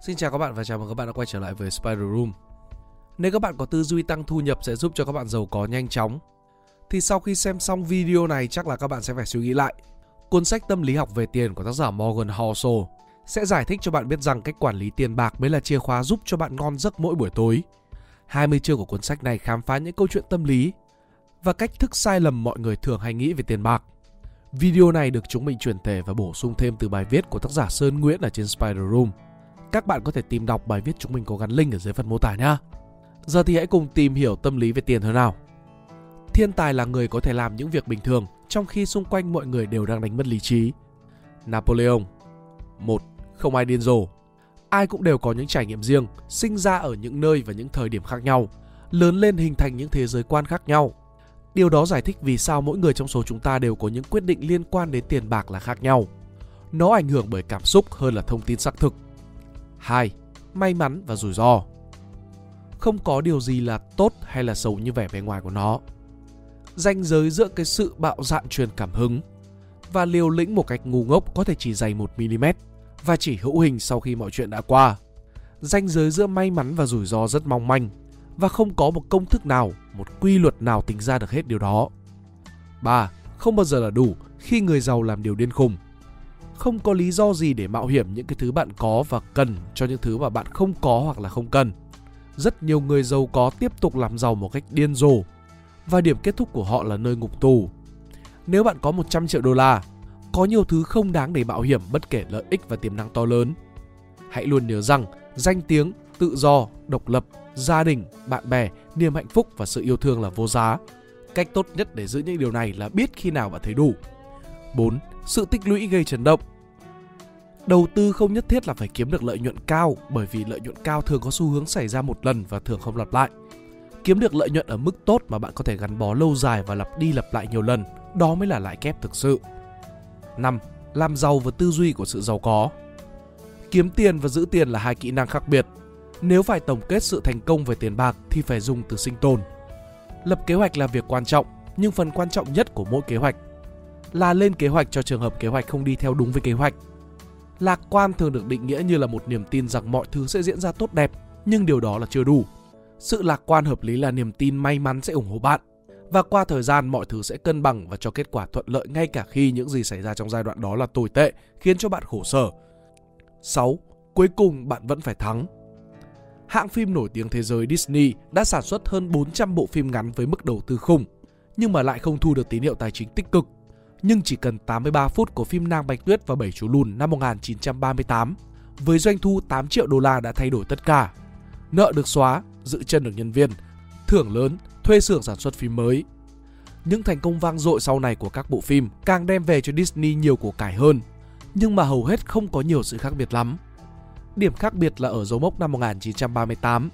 Xin chào các bạn và chào mừng các bạn đã quay trở lại với Spider Room. Nếu các bạn có tư duy tăng thu nhập sẽ giúp cho các bạn giàu có nhanh chóng, thì sau khi xem xong video này chắc là các bạn sẽ phải suy nghĩ lại. Cuốn sách Tâm lý học về tiền của tác giả Morgan Housel sẽ giải thích cho bạn biết rằng cách quản lý tiền bạc mới là chìa khóa giúp cho bạn ngon giấc mỗi buổi tối. 20 chương của cuốn sách này khám phá những câu chuyện tâm lý và cách thức sai lầm mọi người thường hay nghĩ về tiền bạc. Video này được chúng mình chuyển thể và bổ sung thêm từ bài viết của tác giả Sơn Nguyễn ở trên Spider Room. Các bạn có thể tìm đọc bài viết chúng mình có gắn link ở dưới phần mô tả nhé. Giờ thì hãy cùng tìm hiểu tâm lý về tiền thôi nào. Thiên tài là người có thể làm những việc bình thường trong khi xung quanh mọi người đều đang đánh mất lý trí. Napoleon 1. Không ai điên rồ. Ai cũng đều có những trải nghiệm riêng, sinh ra ở những nơi và những thời điểm khác nhau, lớn lên hình thành những thế giới quan khác nhau. Điều đó giải thích vì sao mỗi người trong số chúng ta đều có những quyết định liên quan đến tiền bạc là khác nhau. Nó ảnh hưởng bởi cảm xúc hơn là thông tin xác thực. 2. May mắn và rủi ro. Không có điều gì là tốt hay là xấu như vẻ bề ngoài của nó. Ranh giới giữa cái sự bạo dạn truyền cảm hứng và liều lĩnh một cách ngu ngốc có thể chỉ dày 1mm và chỉ hữu hình sau khi mọi chuyện đã qua. Ranh giới giữa may mắn và rủi ro rất mong manh và không có một công thức nào, một quy luật nào tính ra được hết điều đó. 3. Không bao giờ là đủ khi người giàu làm điều điên khùng. Không có lý do gì để mạo hiểm những cái thứ bạn có và cần cho những thứ mà bạn không có hoặc là không cần. Rất nhiều người giàu có tiếp tục làm giàu một cách điên rồ và điểm kết thúc của họ là nơi ngục tù. Nếu bạn có 100 triệu đô la, có nhiều thứ không đáng để mạo hiểm bất kể lợi ích và tiềm năng to lớn. Hãy luôn nhớ rằng danh tiếng, tự do, độc lập, gia đình, bạn bè, niềm hạnh phúc và sự yêu thương là vô giá. Cách tốt nhất để giữ những điều này là biết khi nào bạn thấy đủ. 4. Sự tích lũy gây chấn động. Đầu tư không nhất thiết là phải kiếm được lợi nhuận cao bởi vì lợi nhuận cao thường có xu hướng xảy ra một lần và thường không lặp lại. Kiếm được lợi nhuận ở mức tốt mà bạn có thể gắn bó lâu dài và lặp đi lặp lại nhiều lần, đó mới là lãi kép thực sự. 5. Làm giàu và tư duy của sự giàu có. Kiếm tiền và giữ tiền là hai kỹ năng khác biệt. Nếu phải tổng kết sự thành công về tiền bạc thì phải dùng từ sinh tồn. Lập kế hoạch là việc quan trọng, nhưng phần quan trọng nhất của mỗi kế hoạch là lên kế hoạch cho trường hợp kế hoạch không đi theo đúng với kế hoạch. Lạc quan thường được định nghĩa như là một niềm tin rằng mọi thứ sẽ diễn ra tốt đẹp, nhưng điều đó là chưa đủ. Sự lạc quan hợp lý là niềm tin may mắn sẽ ủng hộ bạn và qua thời gian mọi thứ sẽ cân bằng và cho kết quả thuận lợi ngay cả khi những gì xảy ra trong giai đoạn đó là tồi tệ, khiến cho bạn khổ sở. 6. Cuối cùng bạn vẫn phải thắng. Hãng phim nổi tiếng thế giới Disney đã sản xuất hơn 400 bộ phim ngắn với mức đầu tư khủng, nhưng mà lại không thu được tín hiệu tài chính tích cực. Nhưng chỉ cần 83 phút của phim Nang Bạch Tuyết và Bảy chú lùn năm 1938, với doanh thu 8 triệu đô la đã thay đổi tất cả. Nợ được xóa, giữ chân được nhân viên, thưởng lớn, thuê xưởng sản xuất phim mới. Những thành công vang dội sau này của các bộ phim càng đem về cho Disney nhiều của cải hơn, nhưng mà hầu hết không có nhiều sự khác biệt lắm. Điểm khác biệt là ở dấu mốc năm 1938,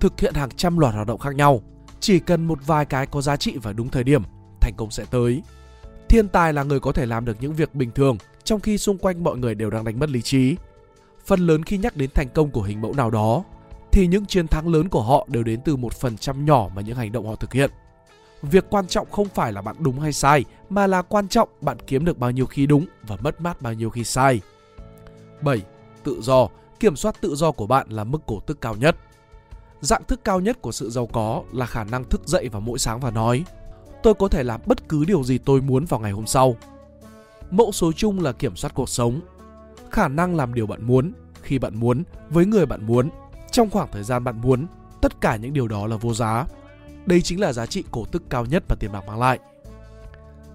thực hiện hàng trăm loạt hoạt động khác nhau. Chỉ cần một vài cái có giá trị và đúng thời điểm, thành công sẽ tới. Thiên tài là người có thể làm được những việc bình thường trong khi xung quanh mọi người đều đang đánh mất lý trí. Phần lớn khi nhắc đến thành công của hình mẫu nào đó, thì những chiến thắng lớn của họ đều đến từ một phần trăm nhỏ mà những hành động họ thực hiện. Việc quan trọng không phải là bạn đúng hay sai, mà là quan trọng bạn kiếm được bao nhiêu khi đúng và mất mát bao nhiêu khi sai. 7. Tự do, kiểm soát tự do của bạn là mức cổ tức cao nhất. Dạng thức cao nhất của sự giàu có là khả năng thức dậy vào mỗi sáng và nói Tôi có thể làm bất cứ điều gì tôi muốn vào ngày hôm sau. Mẫu số chung là kiểm soát cuộc sống. Khả năng làm điều bạn muốn, khi bạn muốn, với người bạn muốn trong khoảng thời gian bạn muốn, tất cả những điều đó là vô giá. Đây chính là giá trị cổ tức cao nhất mà tiền bạc mang lại.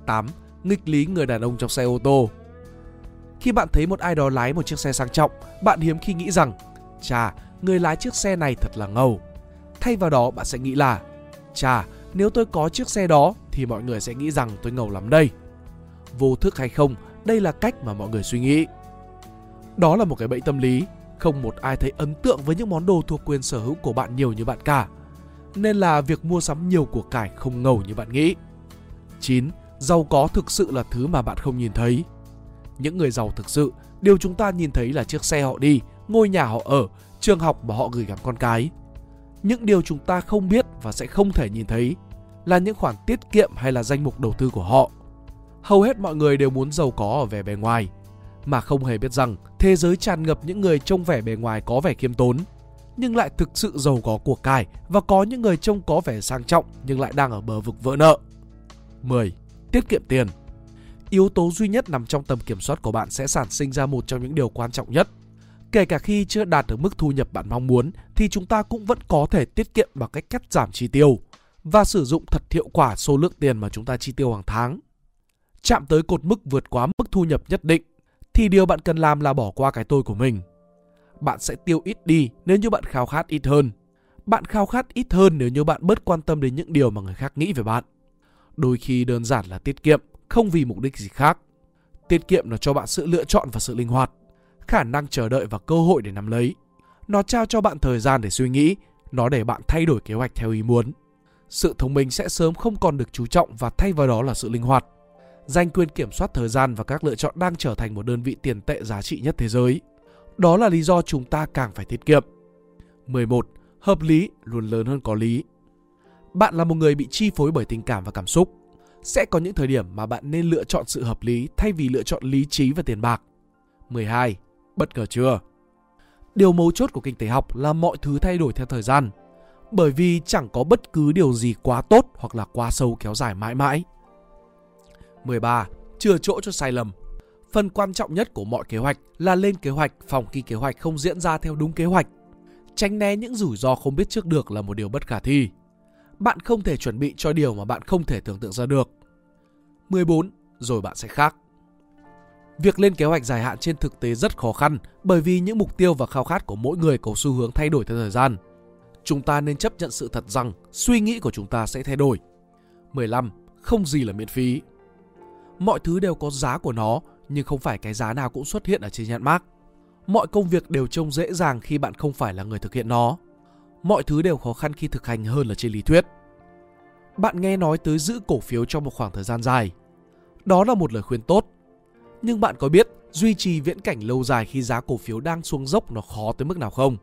8. Nghịch lý người đàn ông trong xe ô tô Khi bạn thấy một ai đó lái một chiếc xe sang trọng, bạn hiếm khi nghĩ rằng Chà, người lái chiếc xe này thật là ngầu. Thay vào đó bạn sẽ nghĩ là Chà, nếu tôi có chiếc xe đó thì mọi người sẽ nghĩ rằng tôi ngầu lắm đây. Vô thức hay không, đây là cách mà mọi người suy nghĩ. Đó là một cái bẫy tâm lý không một ai thấy ấn tượng với những món đồ thuộc quyền sở hữu của bạn nhiều như bạn cả. Nên là việc mua sắm nhiều của cải không ngầu như bạn nghĩ. 9. Giàu có thực sự là thứ mà bạn không nhìn thấy. Những người giàu thực sự, điều chúng ta nhìn thấy là chiếc xe họ đi, ngôi nhà họ ở, trường học mà họ gửi gắm con cái. Những điều chúng ta không biết và sẽ không thể nhìn thấy là những khoản tiết kiệm hay là danh mục đầu tư của họ. Hầu hết mọi người đều muốn giàu có ở vẻ bề ngoài, mà không hề biết rằng thế giới tràn ngập những người trông vẻ bề ngoài có vẻ khiêm tốn nhưng lại thực sự giàu có của cải và có những người trông có vẻ sang trọng nhưng lại đang ở bờ vực vỡ nợ. 10. Tiết kiệm tiền Yếu tố duy nhất nằm trong tầm kiểm soát của bạn sẽ sản sinh ra một trong những điều quan trọng nhất. Kể cả khi chưa đạt được mức thu nhập bạn mong muốn thì chúng ta cũng vẫn có thể tiết kiệm bằng cách cắt giảm chi tiêu và sử dụng thật hiệu quả số lượng tiền mà chúng ta chi tiêu hàng tháng. Chạm tới cột mức vượt quá mức thu nhập nhất định thì điều bạn cần làm là bỏ qua cái tôi của mình. Bạn sẽ tiêu ít đi nếu như bạn khao khát ít hơn. Bạn khao khát ít hơn nếu như bạn bớt quan tâm đến những điều mà người khác nghĩ về bạn. Đôi khi đơn giản là tiết kiệm, không vì mục đích gì khác. Tiết kiệm nó cho bạn sự lựa chọn và sự linh hoạt, khả năng chờ đợi và cơ hội để nắm lấy. Nó trao cho bạn thời gian để suy nghĩ, nó để bạn thay đổi kế hoạch theo ý muốn. Sự thông minh sẽ sớm không còn được chú trọng và thay vào đó là sự linh hoạt. Giành quyền kiểm soát thời gian và các lựa chọn đang trở thành một đơn vị tiền tệ giá trị nhất thế giới. Đó là lý do chúng ta càng phải tiết kiệm. 11. Hợp lý luôn lớn hơn có lý. Bạn là một người bị chi phối bởi tình cảm và cảm xúc. Sẽ có những thời điểm mà bạn nên lựa chọn sự hợp lý thay vì lựa chọn lý trí và tiền bạc. 12. Bất ngờ chưa? Điều mấu chốt của kinh tế học là mọi thứ thay đổi theo thời gian. Bởi vì chẳng có bất cứ điều gì quá tốt hoặc là quá sâu kéo dài mãi mãi. 13. Chừa chỗ cho sai lầm. Phần quan trọng nhất của mọi kế hoạch là lên kế hoạch, phòng khi kế hoạch không diễn ra theo đúng kế hoạch. Tránh né những rủi ro không biết trước được là một điều bất khả thi. Bạn không thể chuẩn bị cho điều mà bạn không thể tưởng tượng ra được. 14. Rồi bạn sẽ khác. Việc lên kế hoạch dài hạn trên thực tế rất khó khăn bởi vì những mục tiêu và khao khát của mỗi người có xu hướng thay đổi theo thời gian. Chúng ta nên chấp nhận sự thật rằng suy nghĩ của chúng ta sẽ thay đổi. 15. Không gì là miễn phí. Mọi thứ đều có giá của nó, nhưng không phải cái giá nào cũng xuất hiện ở trên nhãn mác. Mọi công việc đều trông dễ dàng khi bạn không phải là người thực hiện nó. Mọi thứ đều khó khăn khi thực hành hơn là trên lý thuyết. Bạn nghe nói tới giữ cổ phiếu trong một khoảng thời gian dài. Đó là một lời khuyên tốt. Nhưng bạn có biết duy trì viễn cảnh lâu dài khi giá cổ phiếu đang xuống dốc nó khó tới mức nào không?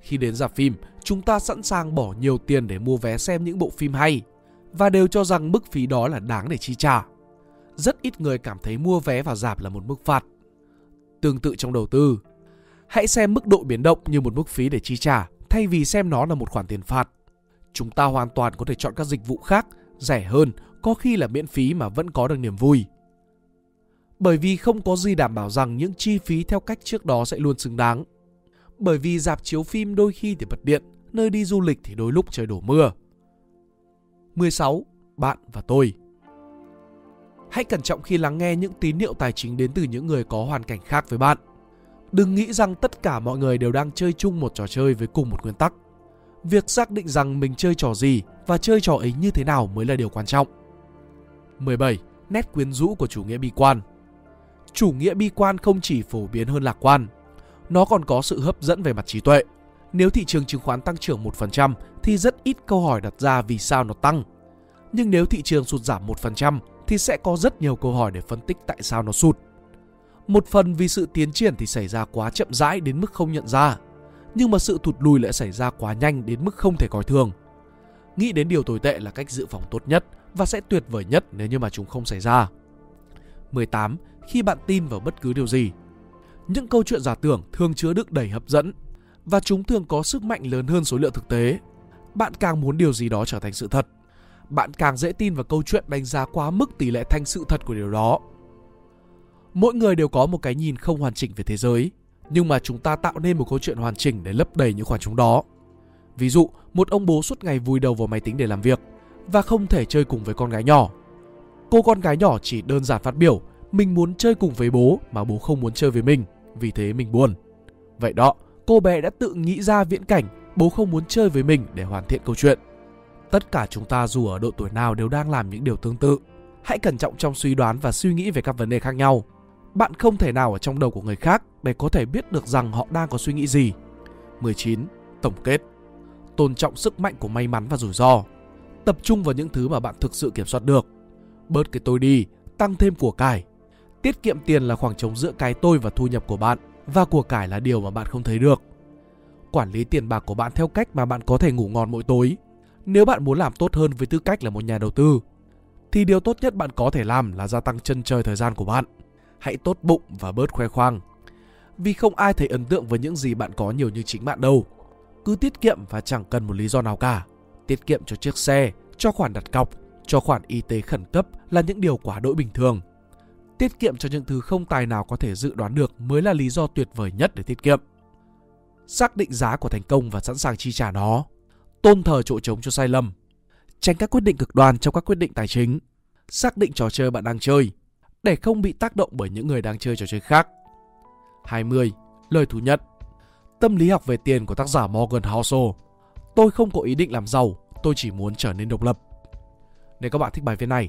Khi đến rạp phim, chúng ta sẵn sàng bỏ nhiều tiền để mua vé xem những bộ phim hay và đều cho rằng mức phí đó là đáng để chi trả rất ít người cảm thấy mua vé vào dạp là một mức phạt. Tương tự trong đầu tư, hãy xem mức độ biến động như một mức phí để chi trả thay vì xem nó là một khoản tiền phạt. Chúng ta hoàn toàn có thể chọn các dịch vụ khác, rẻ hơn, có khi là miễn phí mà vẫn có được niềm vui. Bởi vì không có gì đảm bảo rằng những chi phí theo cách trước đó sẽ luôn xứng đáng. Bởi vì dạp chiếu phim đôi khi thì bật điện, nơi đi du lịch thì đôi lúc trời đổ mưa. 16. Bạn và tôi Hãy cẩn trọng khi lắng nghe những tín hiệu tài chính đến từ những người có hoàn cảnh khác với bạn. Đừng nghĩ rằng tất cả mọi người đều đang chơi chung một trò chơi với cùng một nguyên tắc. Việc xác định rằng mình chơi trò gì và chơi trò ấy như thế nào mới là điều quan trọng. 17. Nét quyến rũ của chủ nghĩa bi quan Chủ nghĩa bi quan không chỉ phổ biến hơn lạc quan, nó còn có sự hấp dẫn về mặt trí tuệ. Nếu thị trường chứng khoán tăng trưởng 1% thì rất ít câu hỏi đặt ra vì sao nó tăng. Nhưng nếu thị trường sụt giảm 1% thì sẽ có rất nhiều câu hỏi để phân tích tại sao nó sụt. Một phần vì sự tiến triển thì xảy ra quá chậm rãi đến mức không nhận ra, nhưng mà sự thụt lùi lại xảy ra quá nhanh đến mức không thể coi thường. Nghĩ đến điều tồi tệ là cách dự phòng tốt nhất và sẽ tuyệt vời nhất nếu như mà chúng không xảy ra. 18. Khi bạn tin vào bất cứ điều gì. Những câu chuyện giả tưởng thường chứa đựng đầy hấp dẫn và chúng thường có sức mạnh lớn hơn số liệu thực tế. Bạn càng muốn điều gì đó trở thành sự thật bạn càng dễ tin vào câu chuyện đánh giá quá mức tỷ lệ thành sự thật của điều đó. Mỗi người đều có một cái nhìn không hoàn chỉnh về thế giới, nhưng mà chúng ta tạo nên một câu chuyện hoàn chỉnh để lấp đầy những khoảng trống đó. Ví dụ, một ông bố suốt ngày vùi đầu vào máy tính để làm việc và không thể chơi cùng với con gái nhỏ. Cô con gái nhỏ chỉ đơn giản phát biểu mình muốn chơi cùng với bố mà bố không muốn chơi với mình, vì thế mình buồn. Vậy đó, cô bé đã tự nghĩ ra viễn cảnh bố không muốn chơi với mình để hoàn thiện câu chuyện. Tất cả chúng ta dù ở độ tuổi nào đều đang làm những điều tương tự. Hãy cẩn trọng trong suy đoán và suy nghĩ về các vấn đề khác nhau. Bạn không thể nào ở trong đầu của người khác để có thể biết được rằng họ đang có suy nghĩ gì. 19. Tổng kết Tôn trọng sức mạnh của may mắn và rủi ro. Tập trung vào những thứ mà bạn thực sự kiểm soát được. Bớt cái tôi đi, tăng thêm của cải. Tiết kiệm tiền là khoảng trống giữa cái tôi và thu nhập của bạn và của cải là điều mà bạn không thấy được. Quản lý tiền bạc của bạn theo cách mà bạn có thể ngủ ngon mỗi tối nếu bạn muốn làm tốt hơn với tư cách là một nhà đầu tư, thì điều tốt nhất bạn có thể làm là gia tăng chân trời thời gian của bạn. hãy tốt bụng và bớt khoe khoang. Vì không ai thấy ấn tượng với những gì bạn có nhiều như chính bạn đâu. Cứ tiết kiệm và chẳng cần một lý do nào cả. Tiết kiệm cho chiếc xe, cho khoản đặt cọc, cho khoản y tế khẩn cấp là những điều quá đỗi bình thường. Tiết kiệm cho những thứ không tài nào có thể dự đoán được mới là lý do tuyệt vời nhất để tiết kiệm. Xác định giá của thành công và sẵn sàng chi trả nó. Tôn thờ chỗ trống cho sai lầm. Tránh các quyết định cực đoan trong các quyết định tài chính. Xác định trò chơi bạn đang chơi để không bị tác động bởi những người đang chơi trò chơi khác. 20. Lời thú nhận Tâm lý học về tiền của tác giả Morgan Housel Tôi không có ý định làm giàu, tôi chỉ muốn trở nên độc lập. Nếu các bạn thích bài viết này,